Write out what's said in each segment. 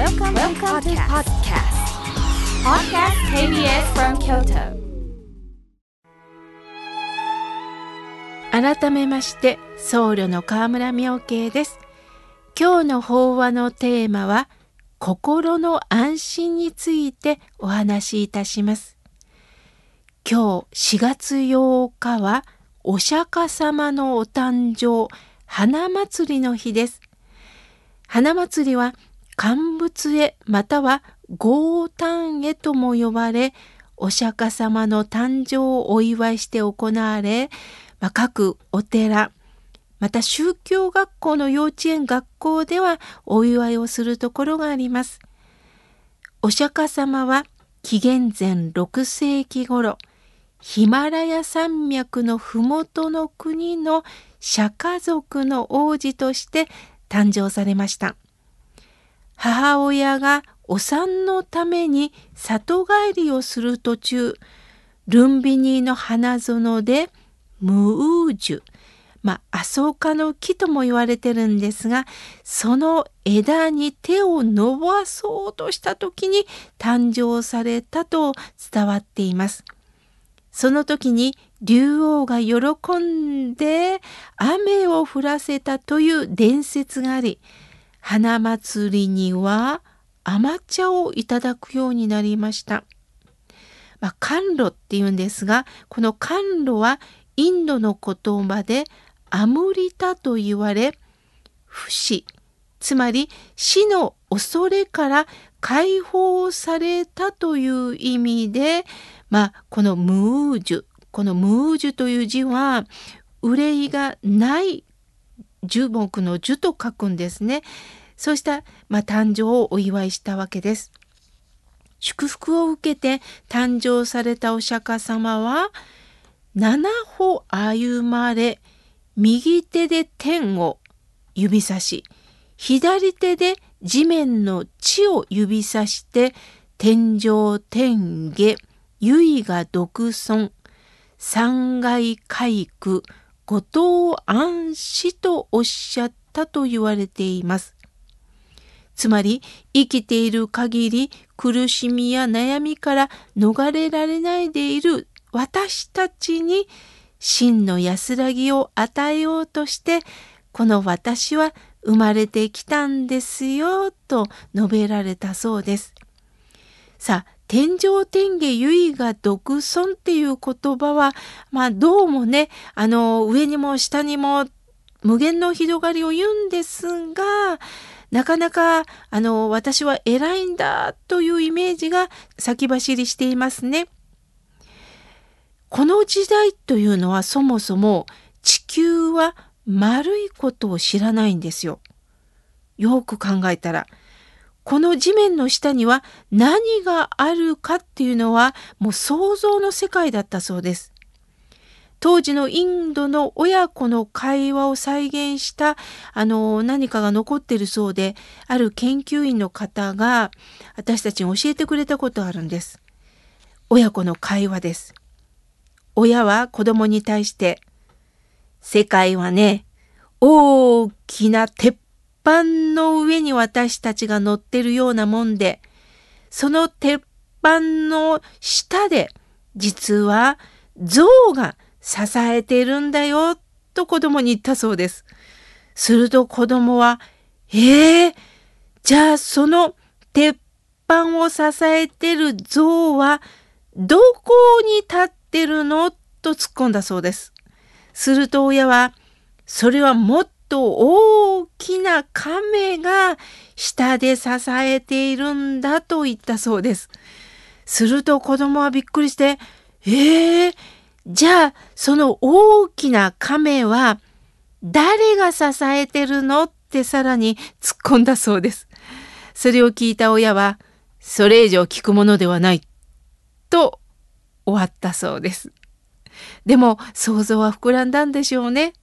Welcome, Welcome to podcast. Podcast KBS from Kyoto. 改めまして僧侶の河村明慶です今日の法話のテーマは心の安心についてお話しいたします今日4月8日はお釈迦様のお誕生花祭りの日です花祭りは乾物へまたは豪誕へとも呼ばれお釈迦様の誕生をお祝いして行われまあ、各お寺また宗教学校の幼稚園学校ではお祝いをするところがあります。お釈迦様は紀元前6世紀頃ヒマラヤ山脈の麓の国の釈迦族の王子として誕生されました。母親がお産のために里帰りをする途中ルンビニーの花園でムージュ、まあ、アソカの木とも言われてるんですが、その枝に手を伸ばそうとした時に誕生されたと伝わっています。その時に竜王が喜んで雨を降らせたという伝説があり、花祭りには甘茶をいただくようになりました。まあ、甘露っていうんですが、この甘露はインドの言葉でアムリタと言われ不死つまり死の恐れから解放されたという意味で、まあ、このムージュこのムージュという字は憂いがない樹木の樹と書くんですね。そうした、まあ、誕生をお祝いしたわけです。祝福を受けて誕生されたお釈迦様は七歩歩まれ右手で天を指さし左手で地面の地を指さして天上天下唯我独尊三階回句後藤安死とおっしゃったと言われています。つまり生きている限り苦しみや悩みから逃れられないでいる私たちに真の安らぎを与えようとしてこの私は生まれてきたんですよと述べられたそうです。さあ天上天下唯我独尊っていう言葉はまあどうもねあの上にも下にも無限の広がりを言うんですがなかなかあの私は偉いんだというイメージが先走りしていますね。この時代というのはそもそも地球は丸いことを知らないんですよ。よく考えたら。この地面の下には何があるかっていうのはもう想像の世界だったそうです。当時のインドの親子の会話を再現したあの何かが残ってるそうである研究員の方が私たちに教えてくれたことあるんです。親子の会話です。親は子供に対して、世界はね、大きな鉄板の上に私たちが乗ってるようなもんで、その鉄板の下で、実は象が支えてるんだよ、と子供に言ったそうです。すると子供は、ええー、じゃあその鉄板を支えてる象はどこに立ってってるの？と突っ込んだそうです。すると親は、それはもっと大きな亀が下で支えているんだと言ったそうです。すると子供はびっくりして、えー、じゃあその大きな亀は誰が支えてるのってさらに突っ込んだそうです。それを聞いた親は、それ以上聞くものではないと終わったそうです。でも想像は膨らんだんでしょうね。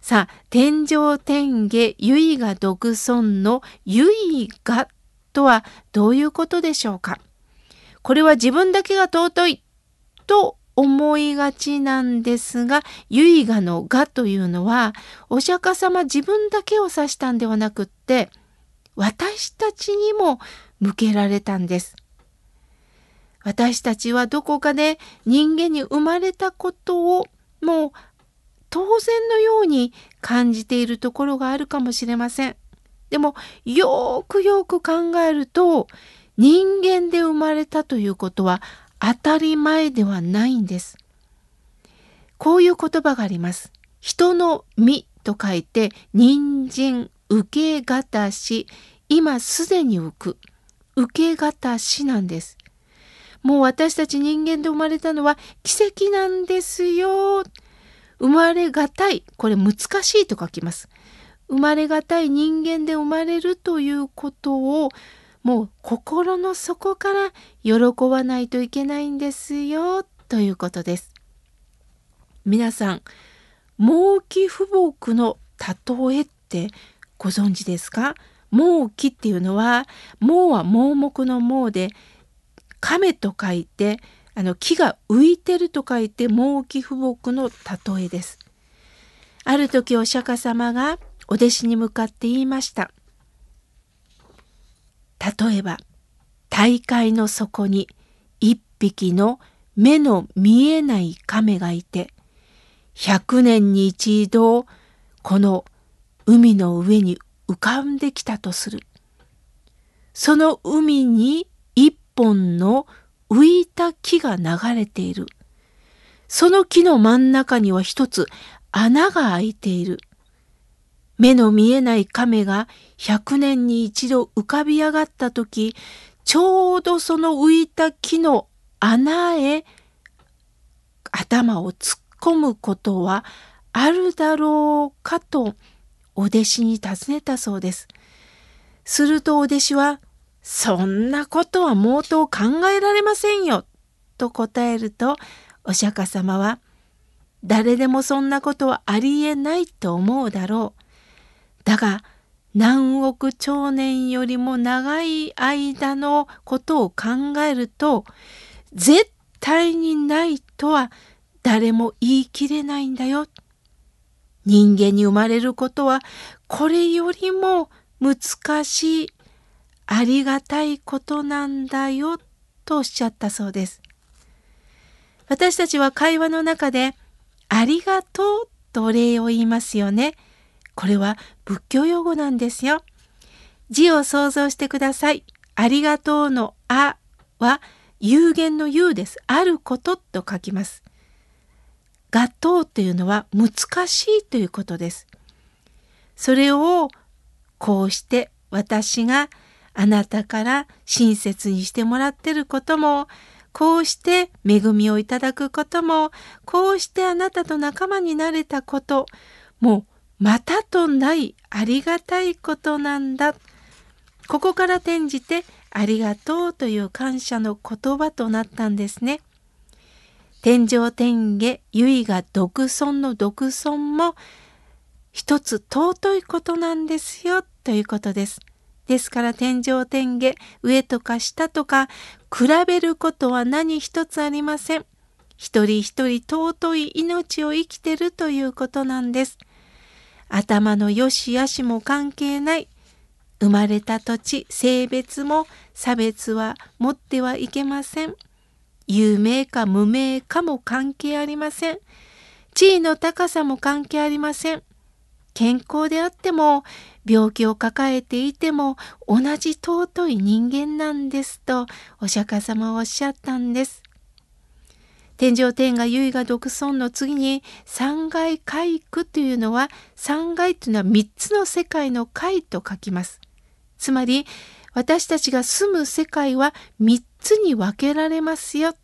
さあ、天上天下唯我独尊の唯我とはどういうことでしょうか？これは自分だけが尊いと思いがちなんですが、唯我の我というのは、お釈迦様自分だけを指したんではなくって、私たちにも向けられたんです。私たちはどこかで人間に生まれたことをもう当然のように感じているところがあるかもしれません。でもよくよく考えると人間で生まれたということは当たり前ではないんです。こういう言葉があります。人の身と書いて人参受けがし今すでに浮く受けがしなんです。もう私たち人間で生まれたのは奇跡なんですよ。生まれがたい。これ難しいと書きます。生まれがたい人間で生まれるということをもう心の底から喜ばないといけないんですよということです。皆さん、猛気不木の例えってご存知ですか？猛気っていうのは、猛は盲目の猛で、亀と書いて、あの木が浮いてると書いて猛気不木の例えです。ある時お釈迦様がお弟子に向かって言いました。例えば大海の底に一匹の目の見えない亀がいて百年に一度この海の上に浮かんできたとする。その海に一本の浮いた木が流れている。その木の真ん中には一つ穴が開いている。目の見えない亀が百年に一度浮かび上がった時、ちょうどその浮いた木の穴へ頭を突っ込むことはあるだろうかとお弟子に尋ねたそうです。するとお弟子は、そんなことは毛頭考えられませんよ。と答えると、お釈迦様は、誰でもそんなことはありえないと思うだろう。だが、何億兆年よりも長い間のことを考えると、絶対にないとは誰も言い切れないんだよ。人間に生まれることはこれよりも難しいありがたいことなんだよとおっしゃったそうです。私たちは会話の中でありがとうとお礼を言いますよね。これは仏教用語なんですよ。字を想像してください。ありがとうのあは有限の有です。あることと書きます。がとうというのは難しいということです。それをこうして私があなたから親切にしてもらってることも、こうして恵みをいただくことも、こうしてあなたと仲間になれたこと、もうまたとないありがたいことなんだ。ここから転じてありがとうという感謝の言葉となったんですね。天上天下唯が独尊の独尊も一つ尊いことなんですよということです。ですから天上天下上とか下とか比べることは何一つありません。一人一人尊い命を生きてるということなんです。頭の良し悪しも関係ない。生まれた土地、性別も差別は持ってはいけません。有名か無名かも関係ありません。地位の高さも関係ありません。健康であっても病気を抱えていても同じ尊い人間なんですとお釈迦様はおっしゃったんです。天上天下唯我独尊の次に三階階区というのは三階というのは三つの世界の階と書きます。つまり私たちが住む世界は三つに分けられますよ。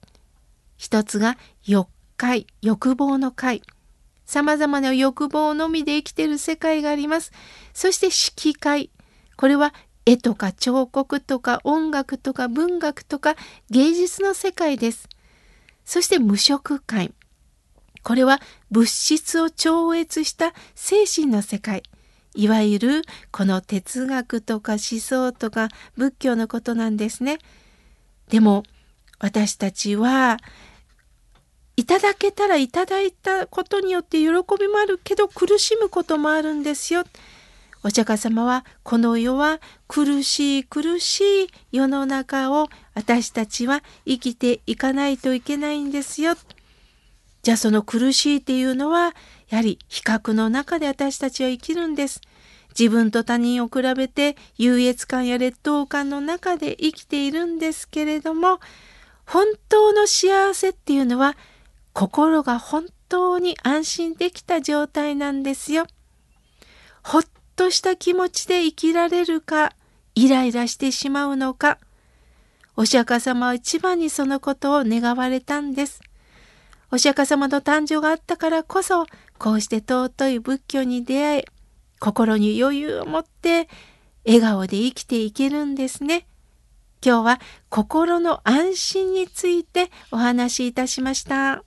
一つが欲界、欲望の界。様々な欲望のみで生きている世界があります。そして色界。これは絵とか彫刻とか音楽とか文学とか芸術の世界です。そして無色界。これは物質を超越した精神の世界。いわゆるこの哲学とか思想とか仏教のことなんですね。でも私たちはいただけたらいただいたことによって喜びもあるけど苦しむこともあるんですよ。お釈迦様はこの世は苦しい苦しい世の中を私たちは生きていかないといけないんですよ。じゃあその苦しいっていうのはやはり比較の中で私たちは生きるんです。自分と他人を比べて優越感や劣等感の中で生きているんですけれども本当の幸せっていうのは心が本当に安心できた状態なんですよ。ほっとした気持ちで生きられるかイライラしてしまうのかお釈迦様は一番にそのことを願われたんです。お釈迦様の誕生があったからこそこうして尊い仏教に出会え心に余裕を持って笑顔で生きていけるんですね。今日は心の安心についてお話しいたしました。